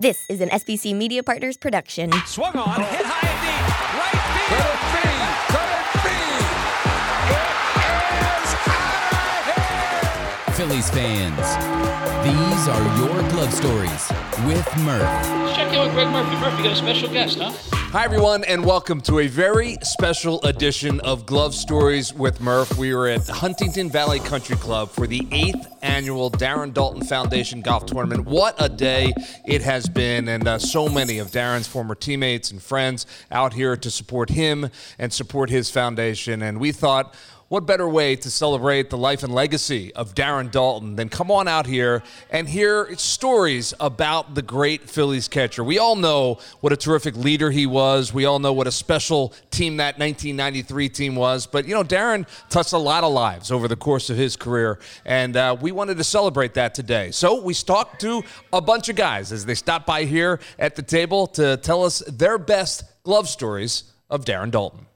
This is an SBC Media Partners production. Swung on, hit high and deep. Right field. Phillies fans, these are your glove stories with Murph. Let's check in with Greg Murphy. Murphy, got a special guest, huh? Hi, everyone, and welcome to a very special edition of Glove Stories with Murph. We are at Huntingdon Valley Country Club for the eighth annual Darren Daulton Foundation Golf Tournament. What a day it has been, and uh, so many of Darren's former teammates and friends out here to support him and support his foundation. And we thought, what better way to celebrate the life and legacy of Darren Daulton than come on out here and hear stories about the great Phillies catcher? We all know what a terrific leader he was. We all know what a special team that 1993 team was. But, you know, Darren touched a lot of lives over the course of his career, and uh, we wanted to celebrate that today. So we talked to a bunch of guys as they stopped by here at the table to tell us their best glove stories of Darren Daulton.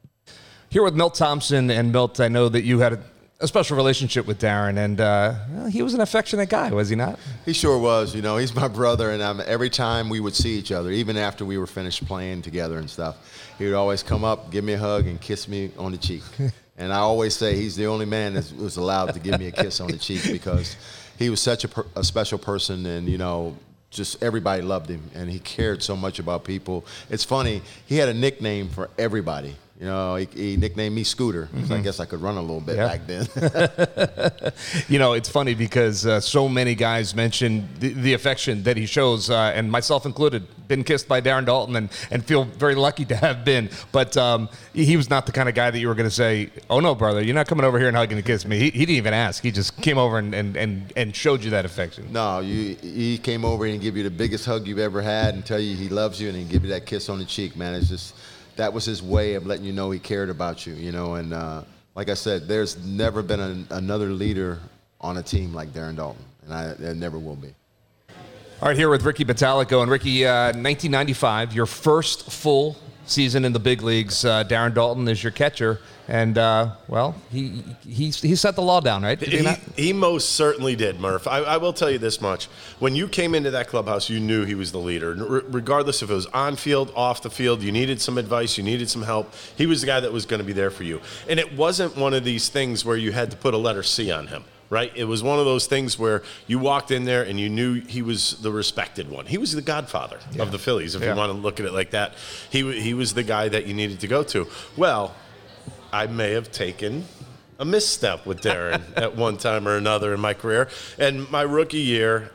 Here with Milt Thompson, and Milt, I know that you had a, a special relationship with Darren, and uh, well, he was an affectionate guy, was he not? He sure was. You know, he's my brother, and um, every time we would see each other, even after we were finished playing together and stuff, he would always come up, give me a hug, and kiss me on the cheek. and I always say he's the only man that was allowed to give me a kiss on the cheek because he was such a, per- a special person, and you know, just everybody loved him, and he cared so much about people. It's funny, he had a nickname for everybody. You know, he, he, nicknamed me Scooter. Mm-hmm. I guess I could run a little bit back then. you know, it's funny because uh, so many guys mention the, the affection that he shows, uh, and myself included, been kissed by Darren Daulton and, and feel very lucky to have been. But um, he was not the kind of guy that you were going to say, oh, no, brother, you're not coming over here and hugging and kiss me. He, he didn't even ask. He just came over and, and, and, and showed you that affection. No, you, he came over and give you the biggest hug you've ever had and tell you he loves you and he give you that kiss on the cheek, man. It's just – that was his way of letting you know he cared about you, you know. And uh, like I said, there's never been an, another leader on a team like Darren Daulton, and I, there never will be. All right, here with Ricky Bottalico. And Ricky, uh, 1995, your first full season in the big leagues. Uh, Darren Daulton is your catcher. And uh, well, he, he he set the law down, right? He, he, most certainly did, Murph. I, I, will tell you this much: when you came into that clubhouse, you knew he was the leader. regardless if it was on field, off the field, you needed some advice, you needed some help. He was the guy that was going to be there for you. And it wasn't one of these things where you had to put a letter C on him right? It was one of those things where you walked in there and you knew he was the respected one. He was the godfather yeah. of the Phillies, if yeah. you want to look at it like that. He, he was the guy that you needed to go to. Well, I may have taken a misstep with Darren at one time or another in my career. And my rookie year,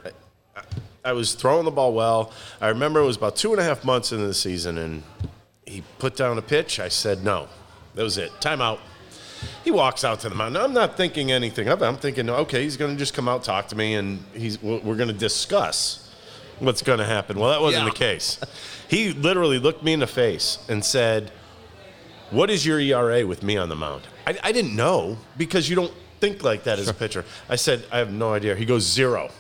I was throwing the ball well. I remember it was about two and a half months into the season, and he put down a pitch. I said, no. That was it. Timeout. He walks out to the mound. I'm not thinking anything of it. I'm thinking, okay, he's going to just come out, talk to me, and he's we're going to discuss what's going to happen. Well, that wasn't yeah. the case. He literally looked me in the face and said, what is your ERA with me on the mound? I, I didn't know because you don't think like that as a pitcher. I said, I have no idea. He goes, zero.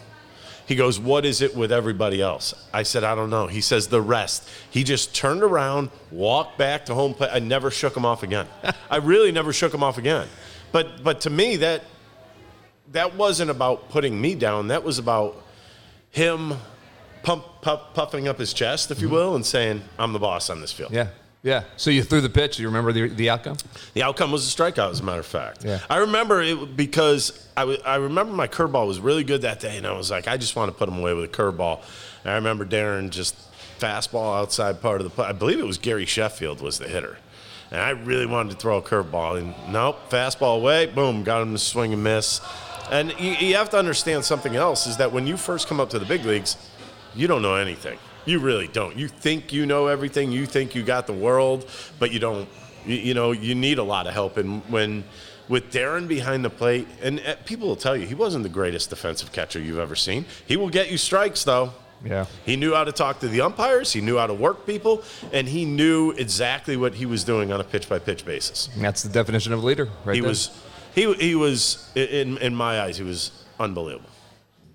He goes, What is it with everybody else? I said, I don't know. He says, The rest. He just turned around, walked back to home plate. I never shook him off again. I really never shook him off again. But, but to me, that, that wasn't about putting me down. That was about him pump, puff, puffing up his chest, if you mm-hmm. will, and saying, I'm the boss on this field. Yeah. Yeah. So you threw the pitch. Do You remember the, the outcome? The outcome was a strikeout, as a matter of fact. Yeah. I remember it because I, w- I remember my curveball was really good that day, and I was like, I just want to put him away with a curveball. And I remember Darren just fastball outside part of the play. I believe it was Gary Sheffield was the hitter. And I really wanted to throw a curveball. And nope, fastball away, boom, got him to swing and miss. And you, you have to understand something else is that when you first come up to the big leagues, you don't know anything. You really don't. You think you know everything. You think you got the world, but you don't. You, you know, you need a lot of help. And when with Darren behind the plate, and uh, people will tell you he wasn't the greatest defensive catcher you've ever seen. He will get you strikes though. Yeah. He knew how to talk to the umpires, he knew how to work people, and he knew exactly what he was doing on a pitch by pitch basis. That's the definition of leader, right? He there. was he he was in in my eyes, he was unbelievable.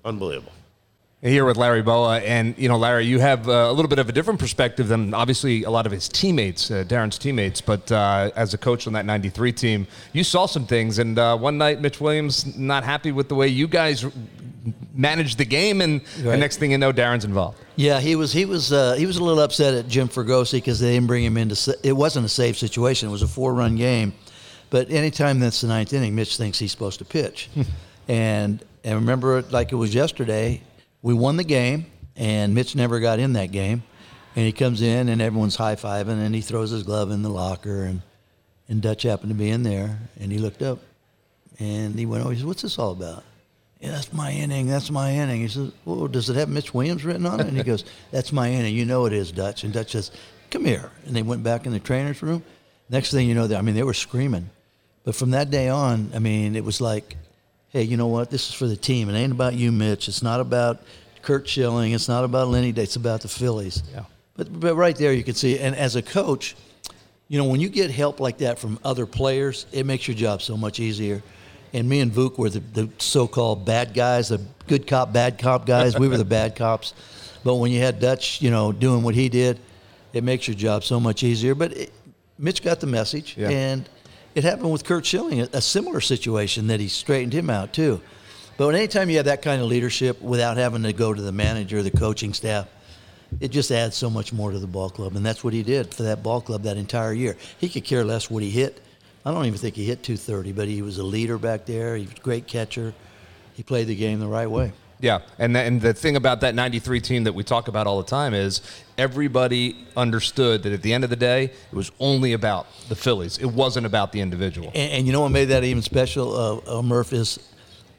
Unbelievable here with Larry Bowa. And, you know, Larry, you have uh, a little bit of a different perspective than obviously a lot of his teammates, uh, Darren's teammates. But uh, as a coach on that 93 team, you saw some things. And uh, one night, Mitch Williams not happy with the way you guys managed the game, and the next thing you know, Darren's involved. Yeah, he was he was uh, he was a little upset at Jim Fregosi because they didn't bring him into. It wasn't a safe situation. It was a four-run game, but anytime that's the ninth inning, Mitch thinks he's supposed to pitch, and and remember it like it was yesterday. We won the game, and Mitch never got in that game, and he comes in and everyone's high fiving, and he throws his glove in the locker, and and Dutch happened to be in there, and he looked up, and he went over. He said, "What's this all about?" yeah, that's my inning. That's my inning. He says, well, does it have Mitch Williams written on it? And he goes, that's my inning. You know it is, Dutch. And Dutch says, come here. And they went back in the trainer's room. Next thing you know, they, I mean, they were screaming. But from that day on, I mean, it was like, hey, you know what? This is for the team. It ain't about you, Mitch. It's not about Curt Schilling. It's not about Lenny Day. It's about the Phillies. Yeah. But, but right there, you can see. And as a coach, you know, when you get help like that from other players, it makes your job so much easier. And me and Vuk were the, the so-called bad guys, the good cop, bad cop guys. We were the bad cops. But when you had Dutch, you know, doing what he did, it makes your job so much easier. But it, Mitch got the message, Yeah. and it happened with Curt Schilling, a, a similar situation that he straightened him out too. But anytime you have that kind of leadership without having to go to the manager, the coaching staff, it just adds so much more to the ball club, and that's what he did for that ball club that entire year. He could care less what he hit. I don't even think he hit 230, but he was a leader back there. He was a great catcher. He played the game the right way. Yeah, and the, and the thing about that '93 team that we talk about all the time is everybody understood that at the end of the day, it was only about the Phillies. It wasn't about the individual. And, and you know what made that even special, uh, uh, Murph, is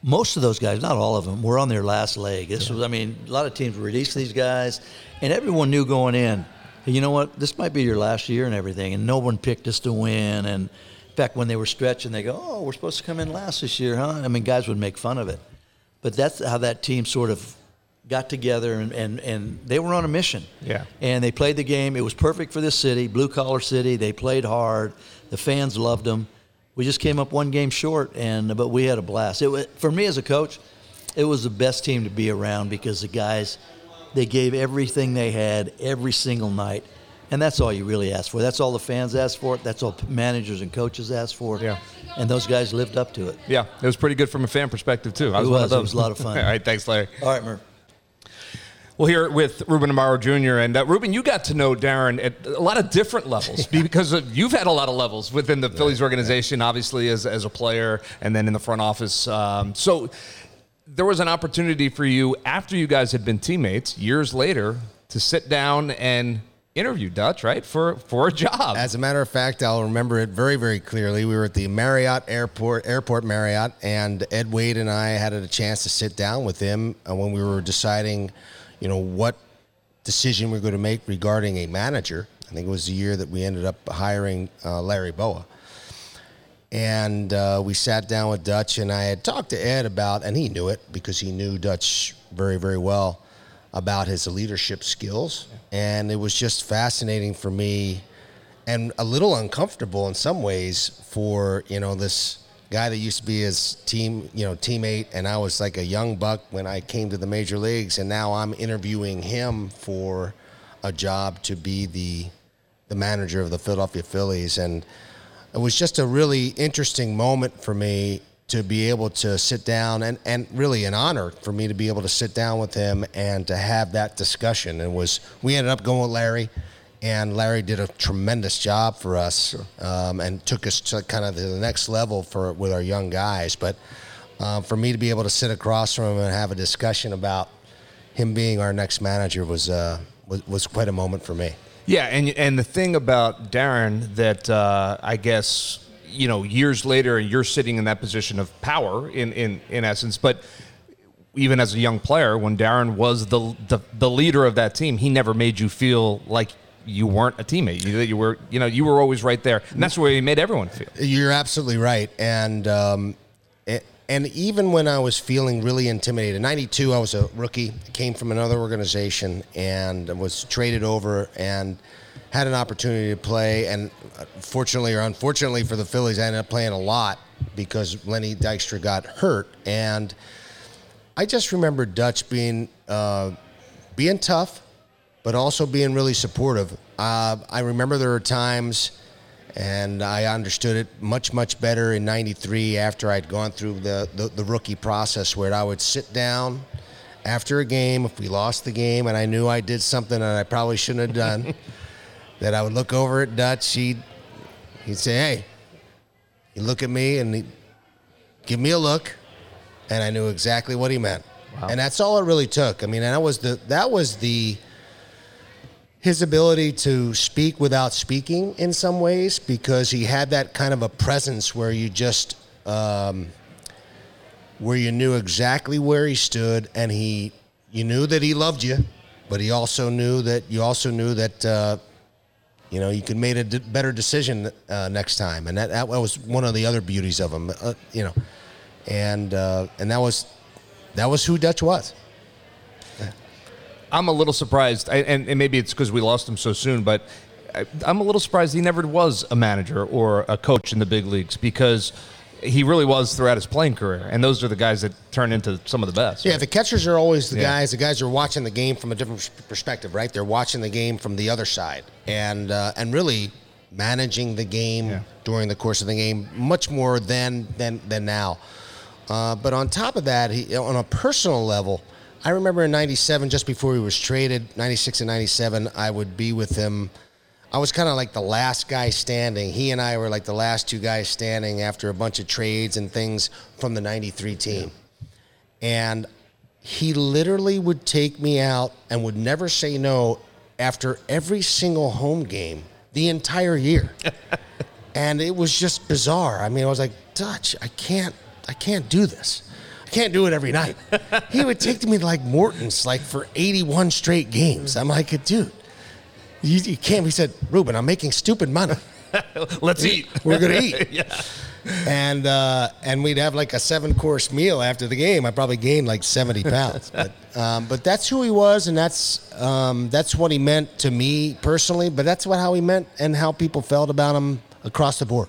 most of those guys, not all of them, were on their last leg. This was, I mean, a lot of teams released these guys, and everyone knew going in, hey, you know what, this might be your last year and everything, and no one picked us to win. And in fact, when they were stretching, they go, oh, we're supposed to come in last this year, huh? I mean, guys would make fun of it. But that's how that team sort of got together, and, and, and they were on a mission. Yeah. And they played the game. It was perfect for this city, blue collar city. They played hard. The fans loved them. We just came up one game short, and but we had a blast. It was, for me as a coach, it was the best team to be around because the guys, they gave everything they had every single night, and that's all you really ask for. That's all the fans asked for. That's all managers and coaches asked for. Yeah. And those guys lived up to it. Yeah, it was pretty good from a fan perspective too. I It was, of was. It was a lot of fun. all right, thanks, Larry. All right, Murph. Well, here with Ruben Amaro Jr. and uh, Ruben, you got to know Darren at a lot of different levels because of, you've had a lot of levels within the Phillies organization, obviously as, as a player, and then in the front office. Um, so there was an opportunity for you after you guys had been teammates years later to sit down and interview Dutch, right, for for a job. As a matter of fact, I'll remember it very, very clearly. We were at the Marriott Airport, Airport Marriott, and Ed Wade and I had a chance to sit down with him uh, when we were deciding, you know, what decision we are going to make regarding a manager. I think it was the year that we ended up hiring uh, Larry Bowa. And uh, we sat down with Dutch, and I had talked to Ed about, and he knew it because he knew Dutch very, very well about his leadership skills. And it was just fascinating for me and a little uncomfortable in some ways for, you know, this guy that used to be his team, you know, teammate. And I was like a young buck when I came to the major leagues. And now I'm interviewing him for a job to be the, the manager of the Philadelphia Phillies. And, it was just a really interesting moment for me to be able to sit down and, and really an honor for me to be able to sit down with him and to have that discussion. And was we ended up going with Larry, and Larry did a tremendous job for us um, and took us to kind of the next level for with our young guys. But um, for me to be able to sit across from him and have a discussion about him being our next manager was uh, was, was quite a moment for me. Yeah, and and the thing about Darren that uh, I guess you know years later you're sitting in that position of power in in in essence, but even as a young player, when Darren was the the, the leader of that team, he never made you feel like you weren't a teammate. You, you were you know you were always right there, and that's way he made everyone feel. You're absolutely right, and um, a- and even when I was feeling really intimidated, '92, I was a rookie, came from another organization, and was traded over and had an opportunity to play. And uh, fortunately or unfortunately for the Phillies, I ended up playing a lot because Lenny Dykstra got hurt, and I just remember Dutch being uh, being tough, but also being really supportive. Uh, I remember there were times And I understood it much, much better in 93 after I'd gone through the, the, the rookie process where I would sit down after a game, if we lost the game and I knew I did something that I probably shouldn't have done, that I would look over at Dutch. He'd, he'd say, hey, he'd look at me and he'd give me a look, and I knew exactly what he meant. And that's all it really took. I mean, that was the that was the his ability to speak without speaking in some ways because he had that kind of a presence where you just um, where you knew exactly where he stood and he you knew that he loved you but he also knew that you also knew that uh, you know you could made a d- better decision uh, next time. And that, that was one of the other beauties of him uh, you know. And uh, and that was that was who Dutch was. I'm a little surprised, I- and, and maybe it's because we lost him so soon, but I- I'm a little surprised he never was a manager or a coach in the big leagues because he really was throughout his playing career, and those are the guys that turn into some of the best. Yeah, the catchers are always the Yeah. guys. The guys are watching the game from a different perspective, right? They're watching the game from the other side, and uh, and really managing the game Yeah. during the course of the game much more than than than now. Uh, but on top of that, he, on a personal level, I remember in '97, just before he was traded, '96 and '97, I would be with him. I was kind of like the last guy standing. He and I were like the last two guys standing after a bunch of trades and things from the '93 team and he literally would take me out and would never say no after every single home game the entire year. and it was just bizarre. I mean, I was like, Dutch, I can't, I can't do this. I can't do it every night. he would take me to like Morton's like for 81 straight games. I'm like, dude, you, you can't. He said, Ruben, I'm making stupid money. Let's eat. We're gonna eat. And uh, and we'd have like a seven course meal after the game. I probably gained like seventy pounds. but um, but that's who he was, and that's um, that's what he meant to me personally. But that's what how he meant and how people felt about him across the board.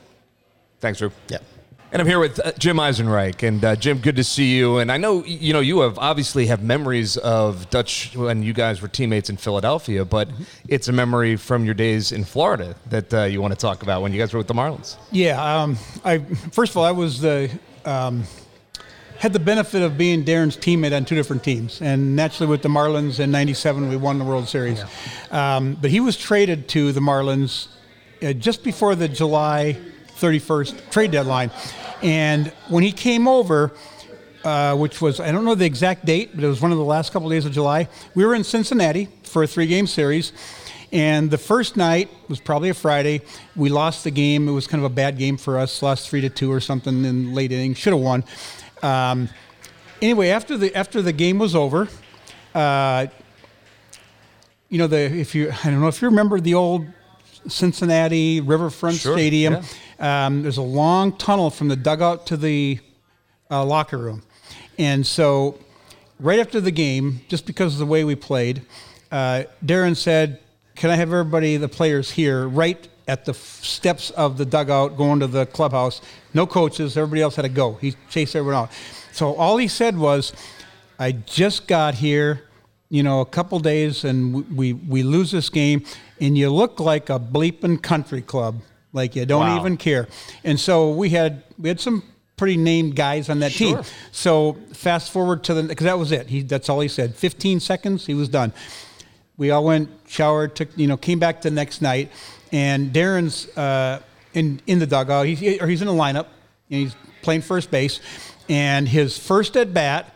Thanks, Drew. Yeah. And I'm here with uh, Jim Eisenreich, and uh, Jim, good to see you. And I know you know you have obviously have memories of Dutch when you guys were teammates in Philadelphia, but it's a memory from your days in Florida that uh, you want to talk about when you guys were with the Marlins. Yeah, um, I first of all, I was the um, had the benefit of being Darren's teammate on two different teams, and naturally with the Marlins in '97 we won the World Series. Um, but he was traded to the Marlins uh, just before the July 31st trade deadline, and when he came over. Uh, which was I don't know the exact date, but it was one of the last couple of days of July. We were in Cincinnati for a three-game series, and the first night was probably a Friday. We lost the game. It was kind of a bad game for us. Lost three to two or something in late inning. Should have won. Um, anyway, after the after the game was over, uh, you know the if you I don't know if you remember the old Cincinnati Riverfront Sure, Stadium. Um, there's a long tunnel from the dugout to the uh, locker room, and so right after the game, just because of the way we played, uh, Darren said, "Can I have everybody, the players here, right at the f- steps of the dugout, going to the clubhouse? No coaches. Everybody else had to go. He chased everyone out. So all he said was, "I just got here." you know, a couple days and we, we lose this game, and you look like a bleeping country club, like you don't Wow. even care. And so we had we had some pretty named guys on that team. So fast forward to the because that was it. He that's all he said. 15 seconds, he was done. We all went, showered, took you know, came back the next night, and Darren's uh, in in the dugout. He's or he's in the lineup, and he's playing first base, and his first at bat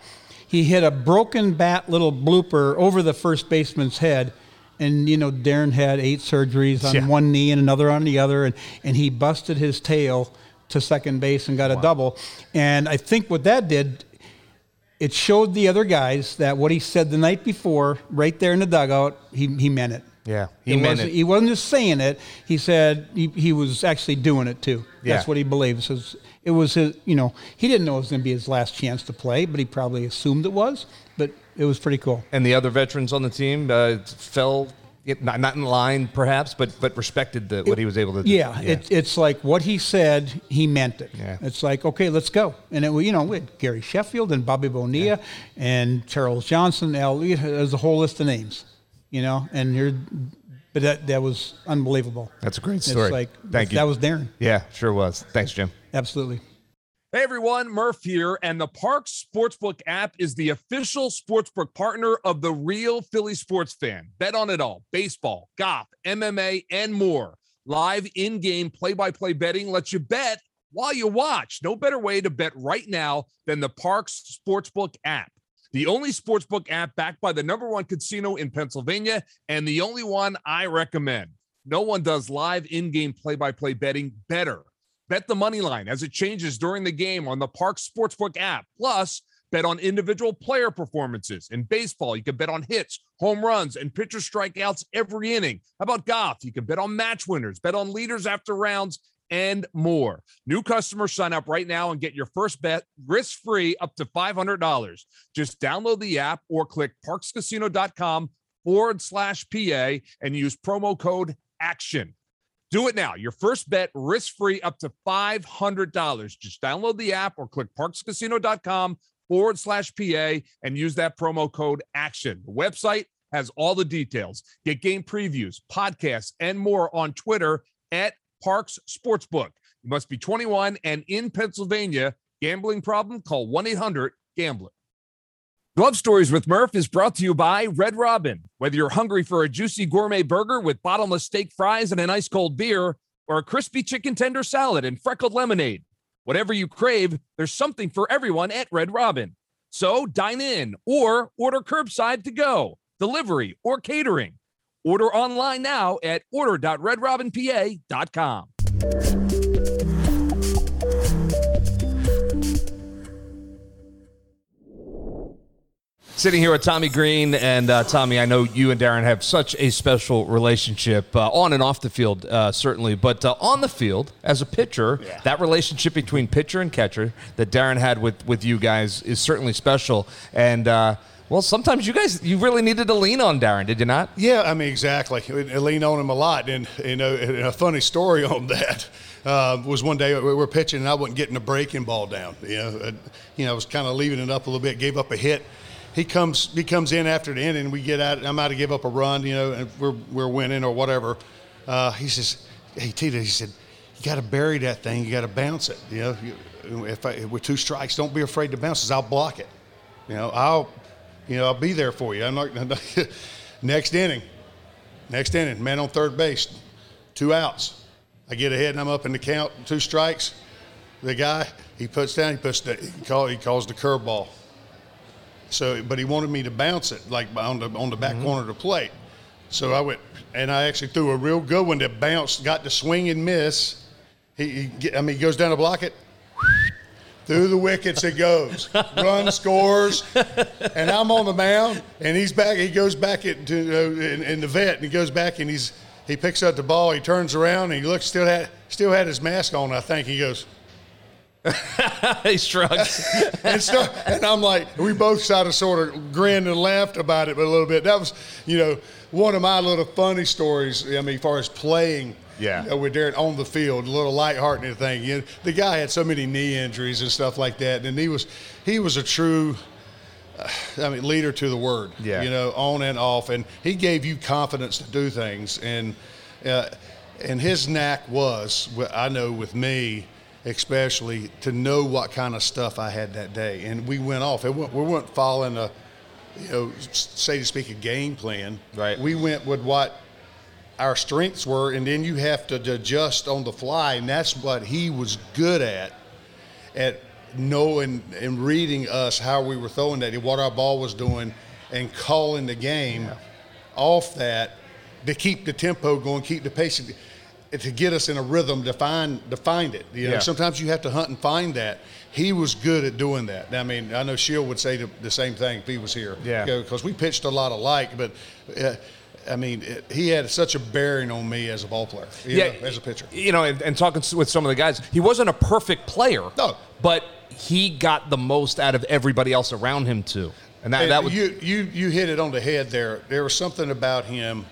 he hit a broken bat little blooper over the first baseman's head. And, you know, Darren had eight surgeries on Yeah. one knee and another on the other. And, and he busted his tail to second base and got a double. And I think what that did, it showed the other guys that what he said the night before, right there in the dugout, he, he meant it. Yeah, he It meant wasn't- it. He wasn't just saying it. He said he, he was actually doing it too. Yeah. That's what he believes. It was, it was his, you know, he didn't know it was going to be his last chance to play, but he probably assumed it was. But it was pretty cool. And the other veterans on the team uh, fell not, not in line, perhaps, but but respected the, what he was able to. do. Yeah, It, it's like what he said, he meant it. Yeah. It's like, okay, let's go. And it, you know, we had Gary Sheffield and Bobby Bonilla and Charles Johnson, Al, there's a whole list of names, you know, and you're but that that was unbelievable. That's a great It's story. like Thank you. That was Darren. Yeah, sure was. Thanks, Jim. Absolutely. Hey everyone, Murph here, and the Parx Sportsbook app is the official sportsbook partner of the real Philly sports fan. Bet on it all baseball, golf, MMA, and more. Live in game play by play betting lets you bet while you watch. No better way to bet right now than the Parx Sportsbook app. The only sportsbook app backed by the number one casino in Pennsylvania, and the only one I recommend. No one does live in game play by play betting better. Bet the money line as it changes during the game on the Parx Sportsbook app. Plus, bet on individual player performances. In baseball, you can bet on hits, home runs, and pitcher strikeouts every inning. How about golf? You can bet on match winners, bet on leaders after rounds, and more. New customers sign up right now and get your first bet risk free up to $500. Just download the app or click parxcasino.com forward slash PA and use promo code ACTION. Do it now. Your first bet risk free up to $500. Just download the app or click parxcasino.com forward slash PA and use that promo code ACTION. The website has all the details. Get game previews, podcasts, and more on Twitter at Parx Sportsbook. You must be 21 and in Pennsylvania. Gambling problem? Call 1 800 Gambler. Glove Stories with Murph is brought to you by Red Robin. Whether you're hungry for a juicy gourmet burger with bottomless steak fries and an ice cold beer, or a crispy chicken tender salad and freckled lemonade, whatever you crave, there's something for everyone at Red Robin. So dine in or order curbside to go, delivery, or catering. Order online now at order.redrobinpa.com. Sitting here with Tommy Greene, and uh, Tommy, I know you and Darren have such a special relationship uh, on and off the field, uh, certainly, but uh, on the field as a pitcher, that relationship between pitcher and catcher that Darren had with with you guys is certainly special. And uh, well, sometimes you guys you really needed to lean on Darren, did you not? Yeah, I mean exactly. I lean on him a lot, and you know, and a funny story on that uh, was one day we were pitching, and I wasn't getting the breaking ball down. You know, uh, you know, I was kind of leaving it up a little bit, gave up a hit. He comes, he comes in after the inning, and we get out. I'm out to give up a run, you know, and we're we're winning or whatever. Uh, he says, "Hey Tita," he said, "You got to bury that thing. You got to bounce it. You know, if, I, with two strikes, don't be afraid to bounce. Says, I'll block it. You know, I'll." You know, I'll be there for you. I'm not. next inning, next inning, man on third base, two outs. I get ahead and I'm up in the count, two strikes. The guy he puts down, he puts the he, call, he calls the curveball. So, but he wanted me to bounce it like on the on the back corner of the plate. So I went and I actually threw a real good one that bounced, got the swing and miss. He, he I mean, he goes down to block it. Through the wickets it goes. Run scores, and I'm on the mound, and he's back. He goes back into uh, in, in the vet, and he goes back, and he's he picks up the ball. He turns around, and he looks still had still had his mask on. I think he goes. he shrugs. and, so, and I'm like, we both sort of sort of grinned and laughed about it, but a little bit. That was, you know, one of my little funny stories. I mean, as far as playing, Yeah. you know, with Darren on the field, a little lighthearted thing. You know, the guy had so many knee injuries and stuff like that, and he was, he was a true. uh, I mean, leader to the word. Yeah. You know, on and off, and he gave you confidence to do things, and uh, and his knack was, I know, with me, especially to know what kind of stuff I had that day, and we went off. It went, we weren't following a, you know, say to speak, a game plan. Right. We went with what our strengths were, and then you have to adjust on the fly, and that's what he was good at at knowing and reading us how we were throwing that, what our ball was doing, and calling the game off that to keep the tempo going, keep the pace, to get us in a rhythm to find to find it. You know, Yeah. sometimes you have to hunt and find that. He was good at doing that. I mean, I know Shield would say the, the same thing if he was here. Yeah. because we pitched a lot alike, but. Uh, I mean, it, he had such a bearing on me as a ball player, you know, as a pitcher. You know, and, and talking with some of the guys, he wasn't a perfect player. No. But he got the most out of everybody else around him too. And that, And that was you, you you hit it on the head there. There was something about him.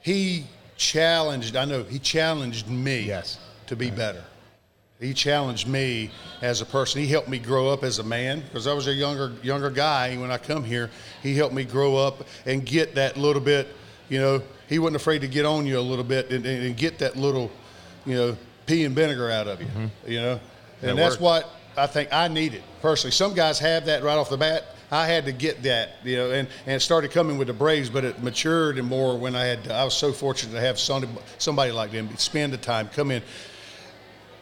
He challenged. I know he challenged me. Yes. To be better. He challenged me as a person. He helped me grow up as a man because I was a younger younger guy when I come here. He helped me grow up and get that little bit you know, he wasn't afraid to get on you a little bit and, and, get that little, you know, pea and vinegar out of you, mm-hmm. you know, and That that's worked. what I think I needed personally. Some guys have that right off the bat. I had to get that, you know, and, and it started coming with the Braves, but it matured and more when I had. I was so fortunate to have somebody, somebody like them spend the time, come in.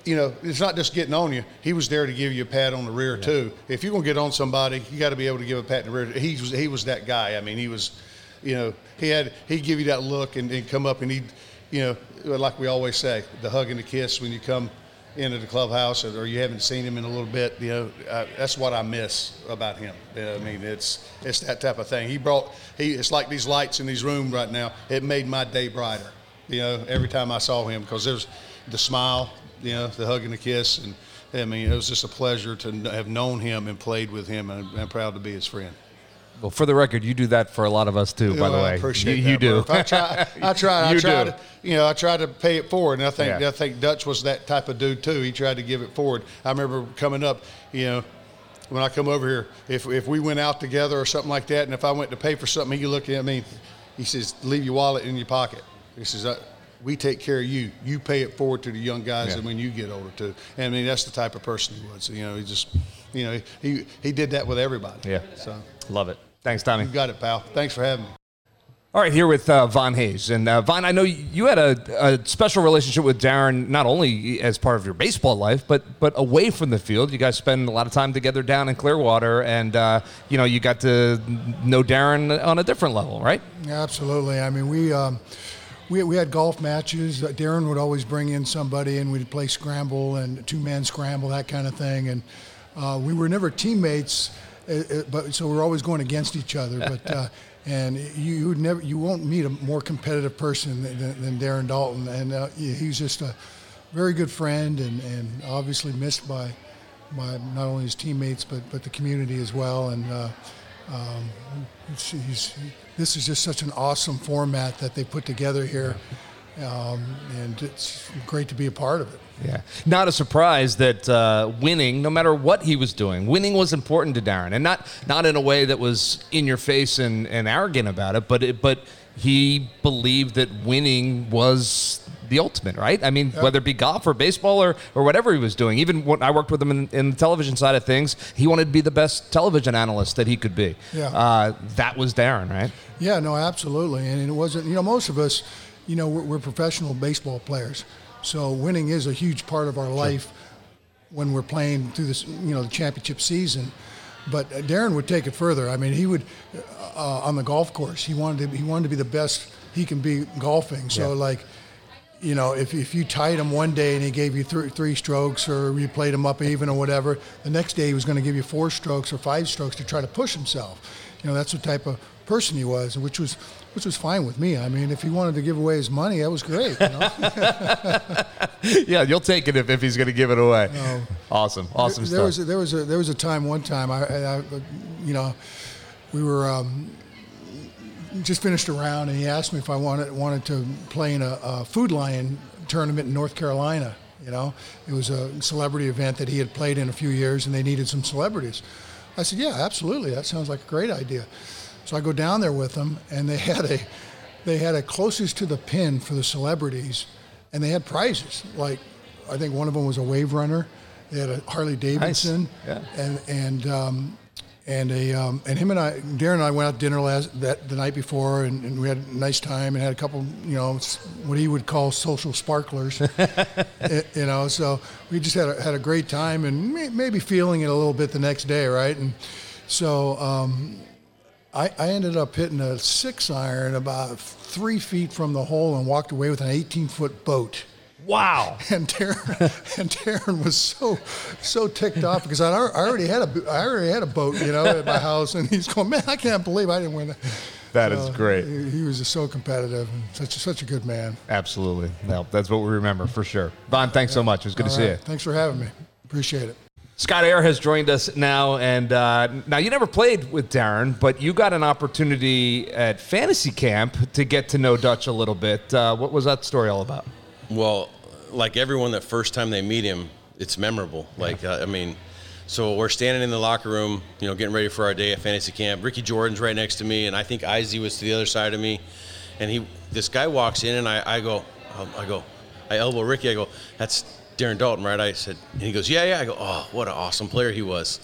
You know, it's not just getting on you. He was there to give you a pat on the rear too. If you're gonna get on somebody, you got to be able to give a pat in the rear. He was he was that guy. I mean, he was, you know, he had he'd give you that look and, and come up and he'd, you know, like we always say, the hug and the kiss when you come into the clubhouse or you haven't seen him in a little bit. You know, uh, that's what I miss about him. You know, I mean, it's it's that type of thing. He brought he. It's like these lights in these rooms right now. It made my day brighter. You know, every time I saw him because there's the smile, you know, the hug and the kiss, and I mean, it was just a pleasure to have known him and played with him, and I'm proud to be his friend. Well, for the record, you do that for a lot of us too. by the Well, I way, appreciate you, that, you do. I try. I try. I You try do. to. You know, I try to pay it forward, and I think Yeah. I think Dutch was that type of dude too. He tried to give it forward. I remember coming up. You know, when I come over here, if if we went out together or something like that, and if I went to pay for something, he looked at me. He says, "Leave your wallet in your pocket." He says. I, we take care of you. You pay it forward to the young guys, Yeah. and when you get older too. And I mean, that's the type of person he was. You know, he just, you know, he he did that with everybody. Yeah. So Love it. Thanks, Tommy. you got it, pal. Thanks for having me. All right, here with uh, Von Hayes. And uh, Von, I know you had a, a special relationship with Darren, not only as part of your baseball life, but but away from the field. You guys spend a lot of time together down in Clearwater, and uh, you know you got to know Darren on a different level, right? Absolutely. I mean, we um, we, we had golf matches. Uh, Darren would always bring in somebody, and we'd play scramble and two man scramble, that kind of thing. And uh, we were never teammates, uh, uh, but so we're always going against each other. But uh, and you you would never you won't meet a more competitive person than, than, than Darren Daulton, and uh, he- he's just a very good friend, and, and obviously missed by by not only his teammates but but the community as well. And uh, um, he's, this is just such an awesome format that they put together here, um, and it's great to be a part of it. Yeah. Not a surprise that uh, winning, no matter what he was doing, winning was important to Darren, and not not in a way that was in your face and, and arrogant about it, but it, but he believed that winning was the ultimate, right? I mean, whether it be golf or baseball or, or whatever he was doing. Even when I worked with him in, in the television side of things, he wanted to be the best television analyst that he could be. Yeah. Uh, that was Darren, right? Yeah, no, absolutely. And it wasn't, you know, most of us, you know, we're, we're professional baseball players. So winning is a huge part of our life when we're playing through this, you know, the championship season. But Darren would take it further. I mean, he would, uh, on the golf course, he wanted to, he wanted to be the best he can be golfing. So, Yeah. like, you know, if, if you tied him one day and he gave you three, three strokes or you played him up even or whatever, the next day he was going to give you four strokes or five strokes to try to push himself. You know, that's the type of person he was, which was which was fine with me. I mean, if he wanted to give away his money, that was great. You know? yeah, you'll take it if, if he's going to give it away. No. Awesome. Awesome there, there stuff. was a, there was a there was a time one time I, I, I you know we were um, just finished a round and he asked me if I wanted wanted to play in a, a Food Lion tournament in North Carolina. You know, it was a celebrity event that he had played in a few years and they needed some celebrities. I said, yeah, absolutely. That sounds like a great idea. So I go down there with them and they had a they had a closest to the pin for the celebrities and they had prizes like I think one of them was a wave runner. They had a Harley Davidson, Yeah. and and um, and a um, and him and I, Darren and I went out to dinner last that the night before, and, and we had a nice time and had a couple, you know, what he would call social sparklers, Eh, you know. So we just had a, had a great time and may, maybe feeling it a little bit the next day, right? And so um, I, I ended up hitting a six iron about three feet from the hole and walked away with an 18 foot boat. Wow. And Darren, and Darren was so so ticked off because I, already had a I already had a boat, you know, at my house, and he's going, man, I can't believe I didn't win that. That is great. He, he was just so competitive and such a, such a good man. Absolutely. No, that's what we remember for sure. Von, thanks so much. It was good to All see you. Thanks for having me. Appreciate it. Scott Eyre has joined us now, and uh, now you never played with Darren, but you got an opportunity at fantasy camp to get to know Dutch a little bit. Uh, what was that story all about? Well, like everyone, the first time they meet him, it's memorable. Like, uh, I mean, so we're standing in the locker room, you know, getting ready for our day at fantasy camp. Ricky Jordan's right next to me, and I think Izzy was to the other side of me. and he this guy walks in, and I, I go, um, I go, I elbow Ricky. I go, that's Darren Daulton, right? I said, and he goes, yeah, yeah. I go, oh, what an awesome player he was.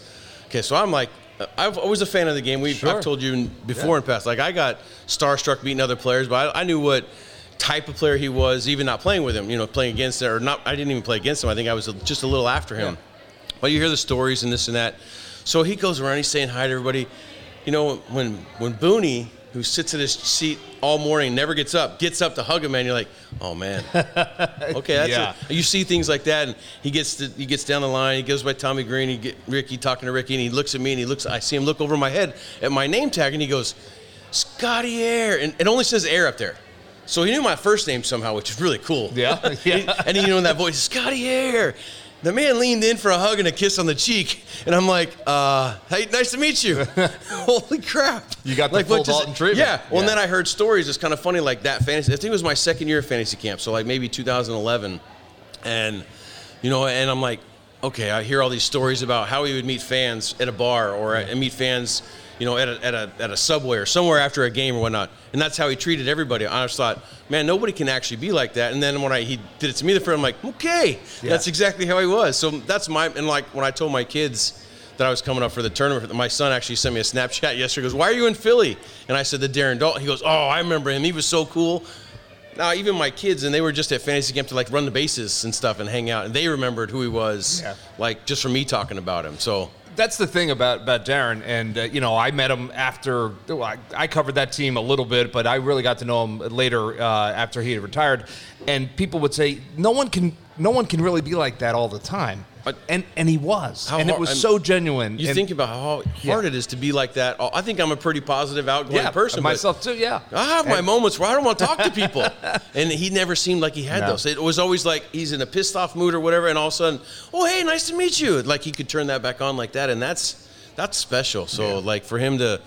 Okay, so I'm like, I've always a fan of the game. We Sure. I've told you before in past, like I got starstruck meeting other players, but I, I knew what type of player he was, even not playing with him. You know, playing against him or not. I didn't even play against him. I think I was just a little after him. But you hear the stories and this and that. So he goes around, he's saying hi to everybody. You know, when when Booney, who sits in his seat all morning, never gets up, gets up to hug a man, you're like, oh man. okay, that's Yeah. it. You see things like that, and he gets to, he gets down the line. He goes by Tommy Greene. He get Ricky talking to Ricky, and he looks at me, and he looks. I see him look over my head at my name tag, and he goes, Scotty Eyre, and it only says Eyre up there. So he knew my first name somehow, which is really cool. Yeah, yeah. and he knew in that voice, Scotty Eyre. The man leaned in for a hug and a kiss on the cheek, and I'm like, uh, "Hey, nice to meet you." Holy crap! You got the like, full does Daulton treatment. Yeah. Well, and then I heard stories. It's kind of funny, like that fantasy. I think it was my second year of fantasy camp, so like maybe 2011, and you know, and I'm like, okay, I hear all these stories about how he would meet fans at a bar or and meet fans, you know, at a, at a at a subway or somewhere after a game or whatnot, and that's how he treated everybody. I just thought, man, nobody can actually be like that. And then when I he did it to me the first, I'm like, okay, that's exactly how he was. So that's my and like when I told my kids. That I was coming up for the tournament. My son actually sent me a Snapchat yesterday. He goes, "Why are you in Philly?" And I said, "The Darren Daulton." He goes, "Oh, I remember him. He was so cool." Now, even my kids, and they were just at fantasy camp to like run the bases and stuff and hang out, and they remembered who he was, Yeah. like just from me talking about him. So that's the thing about about Darren, and uh, you know, I met him after well, I, I covered that team a little bit, but I really got to know him later uh, after he had retired. And people would say, no one can, no one can really be like that all the time. But- and and he was, and it hard- was and so genuine. you and, think about how Yeah. hard it is to be like that. I think I'm a pretty positive, outgoing yeah, person. myself too. Yeah, I have my moments where I don't want to talk to people, and he never seemed like he had No. those. It was always like he's in a pissed off mood or whatever, and all of a sudden, oh hey, nice to meet you. Like he could turn that back on like that, and that's that's special. So like for him to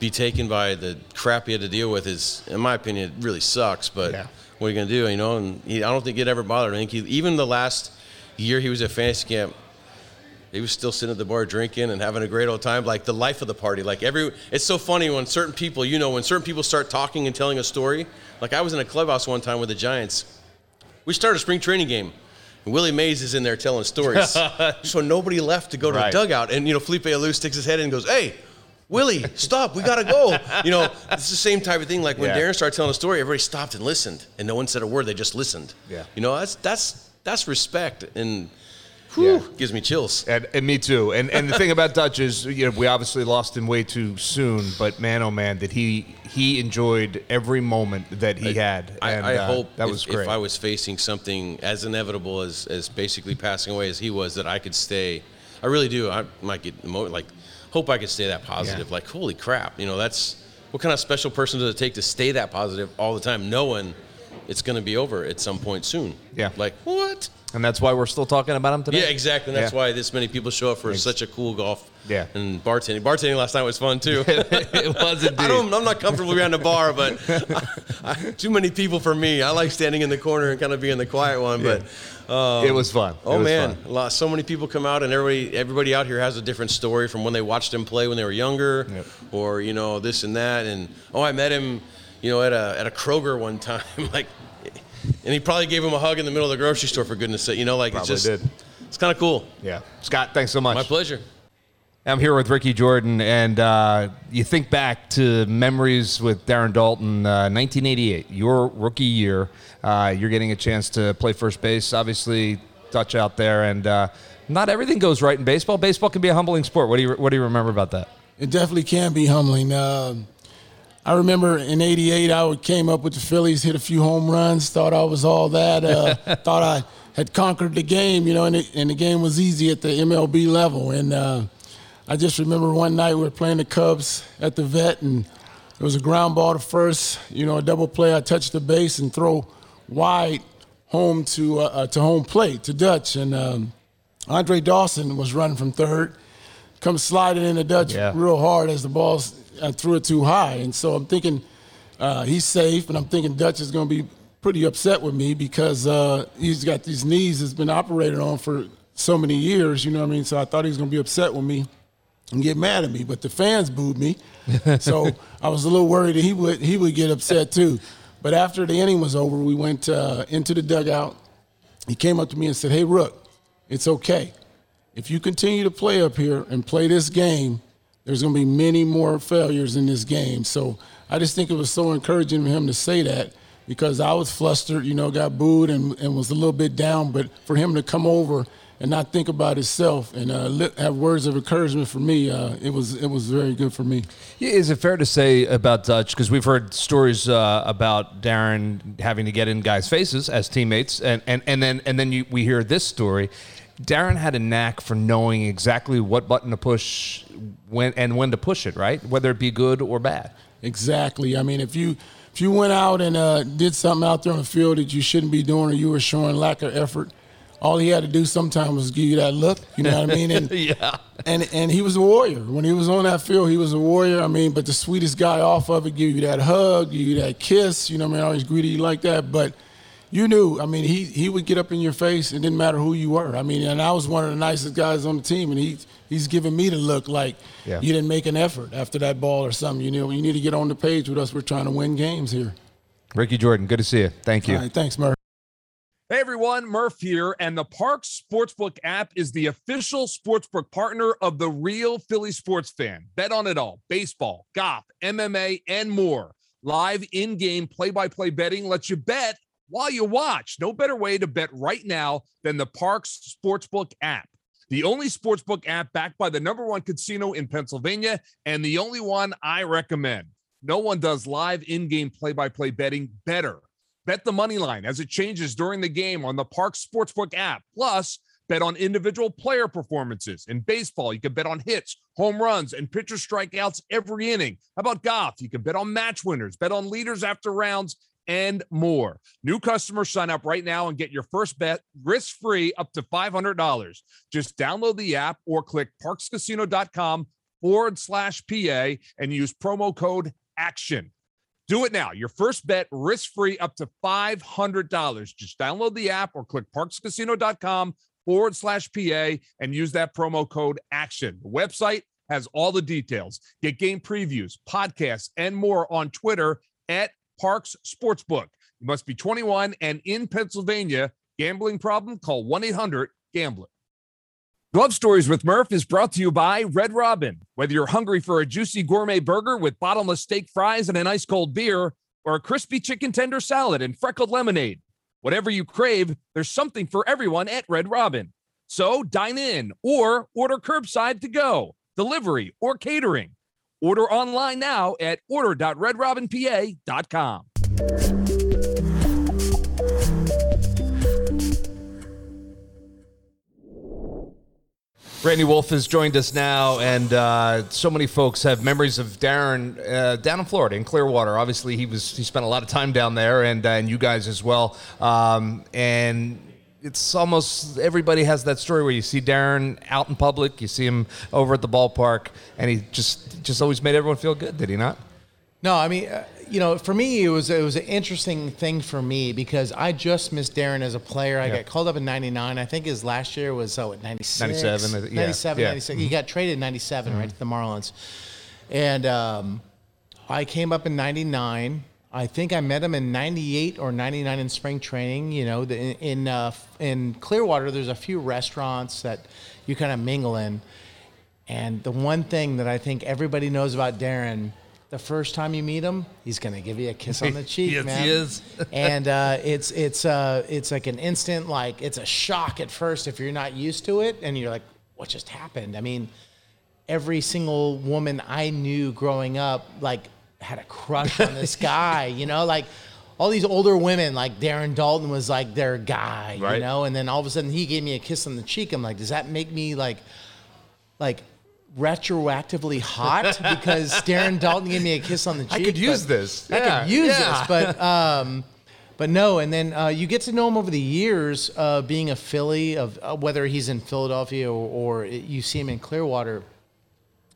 be taken by the crap he had to deal with is, in my opinion, it really sucks. But Yeah. what are you gonna do? You know, and he, I don't think it ever bothered. I think he, even the last year he was at fantasy camp, he was still sitting at the bar drinking and having a great old time, like the life of the party. Like every, it's so funny when certain people, you know, when certain people start talking and telling a story. Like I was in a clubhouse one time with the Giants. We started a spring training game. And Willie Mays is in there telling stories. so nobody left to go to Right. the dugout. And, you know, Felipe Alou sticks his head in and goes, hey, Willie, stop. We got to go. You know, it's the same type of thing. Like when Yeah. Darren started telling a story, everybody stopped and listened. And no one said a word. They just listened. Yeah. You know, that's, that's, that's respect. And whew, Yeah. gives me chills. And, and me too. And and the thing about Dutch is, you know, we obviously lost him way too soon. But man, oh man, did he he enjoyed every moment that he had. I, And, I uh, hope that if, was great. if I was facing something as inevitable as, as basically passing away as he was, that I could stay. I really do. I might get emo- like hope I could stay that positive. Like holy crap, you know that's what kind of special person does it take to stay that positive all the time, knowing it's going to be over at some point soon. Yeah. Like what? and that's why we're still talking about him today. Yeah, exactly. And that's Yeah. why this many people show up for such a cool golf. Yeah. And bartending. Bartending last night was fun too. it was indeed. I don't, I'm not comfortable around the bar, but I, too many people for me. I like standing in the corner and kind of being the quiet one. But um, It was fun. It Oh was man, fun. lot, so many people come out, and everybody everybody out here has a different story from when they watched him play when they were younger, Yep. or you know this and that. And oh, I met him, you know, at a at a Kroger one time, like, and he probably gave him a hug in the middle of the grocery store for goodness sake. You know, like Probably it's just did. it's kind of cool. Yeah, Scott, thanks so much. My pleasure. I'm here with Ricky Jordan, and uh, you think back to memories with Darren Daulton, uh, 1988, your rookie year. Uh, you're getting a chance to play first base. Obviously, Dutch out there, and uh, not everything goes right in baseball. Baseball can be a humbling sport. What do you What do you remember about that? It definitely can be humbling. Um I remember in '88, I came up with the Phillies, hit a few home runs, thought I was all that, uh, thought I had conquered the game, you know, and, it, and the game was easy at the MLB level. And uh, I just remember one night we were playing the Cubs at the vet, and it was a ground ball to first, you know, a double play. I touched the base and throw wide home to uh, uh, to home plate to Dutch, and um, Andre Dawson was running from third come sliding in the Dutch Yeah. real hard as the ball's I threw it too high, and so I'm thinking uh, he's safe, and I'm thinking Dutch is going to be pretty upset with me because uh, he's got these knees that's been operated on for so many years. You know what I mean? So I thought he was going to be upset with me and get mad at me, but the fans booed me, so I was a little worried that he would he would get upset too. But after the inning was over, we went uh, into the dugout. He came up to me and said, "Hey, Rook, it's okay. If you continue to play up here and play this game, there's going to be many more failures in this game." So I just think it was so encouraging for him to say that because I was flustered, you know, got booed and, and was a little bit down. But for him to come over and not think about himself and uh, have words of encouragement for me, uh, it was it was very good for me. Yeah, Is it fair to say about Dutch? Because we've heard stories uh, about Darren having to get in guys' faces as teammates, and, and, and then and then you, we hear this story. Darren had a knack for knowing exactly what button to push when and when to push it, right? Whether it be good or bad. Exactly. I mean, if you if you went out and uh, did something out there on the field that you shouldn't be doing, or you were showing lack of effort, all he had to do sometimes was give you that look. You know what I mean? And, yeah. And and he was a warrior. When he was on that field, he was a warrior. I mean, but the sweetest guy off of it, give you that hug, give you that kiss. You know, what I mean, always greeted you like that. But you knew. I mean, he he would get up in your face. It didn't matter who you were. I mean, and I was one of the nicest guys on the team, and he he's giving me the look like Yeah. you didn't make an effort after that ball or something. You know, you need to get on the page with us. We're trying to win games here. Ricky Jordan, good to see you. Thank you. All right, thanks, Murph. Hey everyone, Murph here, and the Parx Sportsbook app is the official sportsbook partner of the real Philly sports fan. Bet on it all baseball, golf, MMA, and more. Live in game play by play betting lets you bet while you watch. No better way to bet right now than the Parx Sportsbook app. The only sportsbook app backed by the number one casino in Pennsylvania, and the only one I recommend. No one does live in game play by play betting better. Bet the money line as it changes during the game on the Parx Sportsbook app. Plus, bet on individual player performances. In baseball, you can bet on hits, home runs, and pitcher strikeouts every inning. How about golf? You can bet on match winners, bet on leaders after rounds, and more. New customers sign up right now and get your first bet risk free up to $500. Just download the app or click parxcasino.com forward slash PA and use promo code ACTION. Do it now. Your first bet risk free up to $500. Just download the app or click parxcasino.com forward slash PA and use that promo code ACTION. The website has all the details. Get game previews, podcasts, and more on Twitter at Parx Sportsbook. You must be 21 and in Pennsylvania. Gambling problem? Call 1 800 Gambler. Glove Stories with Murph is brought to you by Red Robin. Whether you're hungry for a juicy gourmet burger with bottomless steak fries and an ice cold beer, or a crispy chicken tender salad and freckled lemonade, whatever you crave, there's something for everyone at Red Robin. So dine in or order curbside to go, delivery, or catering. Order online now at order.redrobinpa.com. Randy Wolf has joined us now, and uh, so many folks have memories of Darren uh, down in Florida, in Clearwater. Obviously, he was he spent a lot of time down there, and uh, and you guys as well. Um, and it's almost everybody has that story where you see Darren out in public, you see him over at the ballpark, and he just just always made everyone feel good. Did he not? No, I mean, uh, you know, for me, it was it was an interesting thing for me because I just missed Darren as a player. I Yeah. got called up in '99. I think his last year was oh, what, 96? 97, uh, yeah, 97, yeah. 96. He got traded in '97, right, to the Marlins. And um, I came up in '99. I think I met him in '98 or '99 in spring training. You know, the, in in, uh, in Clearwater, there's a few restaurants that you kind of mingle in. And the one thing that I think everybody knows about Darren, the first time you meet him, he's going to give you a kiss on the cheek, Yes, he is. and uh, it's it's uh, it's like an instant, like it's a shock at first if you're not used to it, and you're like, what just happened? I mean, every single woman I knew growing up, like, had a crush on this guy, you know, like. All these older women, like Darren Daulton, was like their guy, Right. you know. And then all of a sudden, he gave me a kiss on the cheek. I'm like, does that make me like, like retroactively hot because Darren Daulton gave me a kiss on the cheek. I could use this. I Yeah, could use yeah. this, but um, but no. And then uh, you get to know him over the years, uh, being a Philly of uh, whether he's in Philadelphia or, or you see him in Clearwater,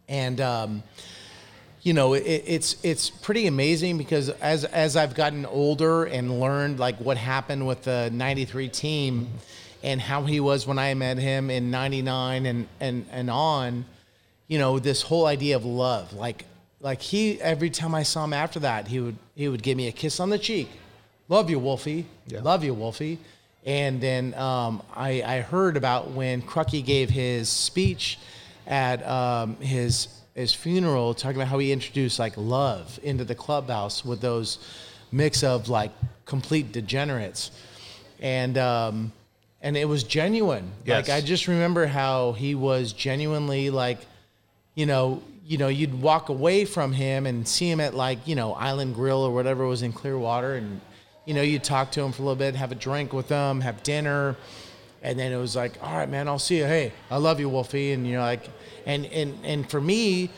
and. Um, you know, it, it's it's pretty amazing because as as I've gotten older and learned like what happened with the '93 team, and how he was when I met him in '99 and and and on, you know, this whole idea of love, like like he every time I saw him after that, he would he would give me a kiss on the cheek. Love you, Wolfie. Love you, Wolfie. And then um, I, I heard about when Crucky gave his speech at um, his his funeral, talking about how he introduced like love into the clubhouse with those mix of like complete degenerates, and um, and it was genuine. Yes. Like I just remember how he was genuinely like, you know, you know, you'd walk away from him and see him at like, you know, Island Grill or whatever was in Clearwater, and you know, you'd talk to him for a little bit, have a drink with him, have dinner, and then it was like, all right, man, I'll see you. Hey, I love you, Wolfie, and you know, like, and and and for me.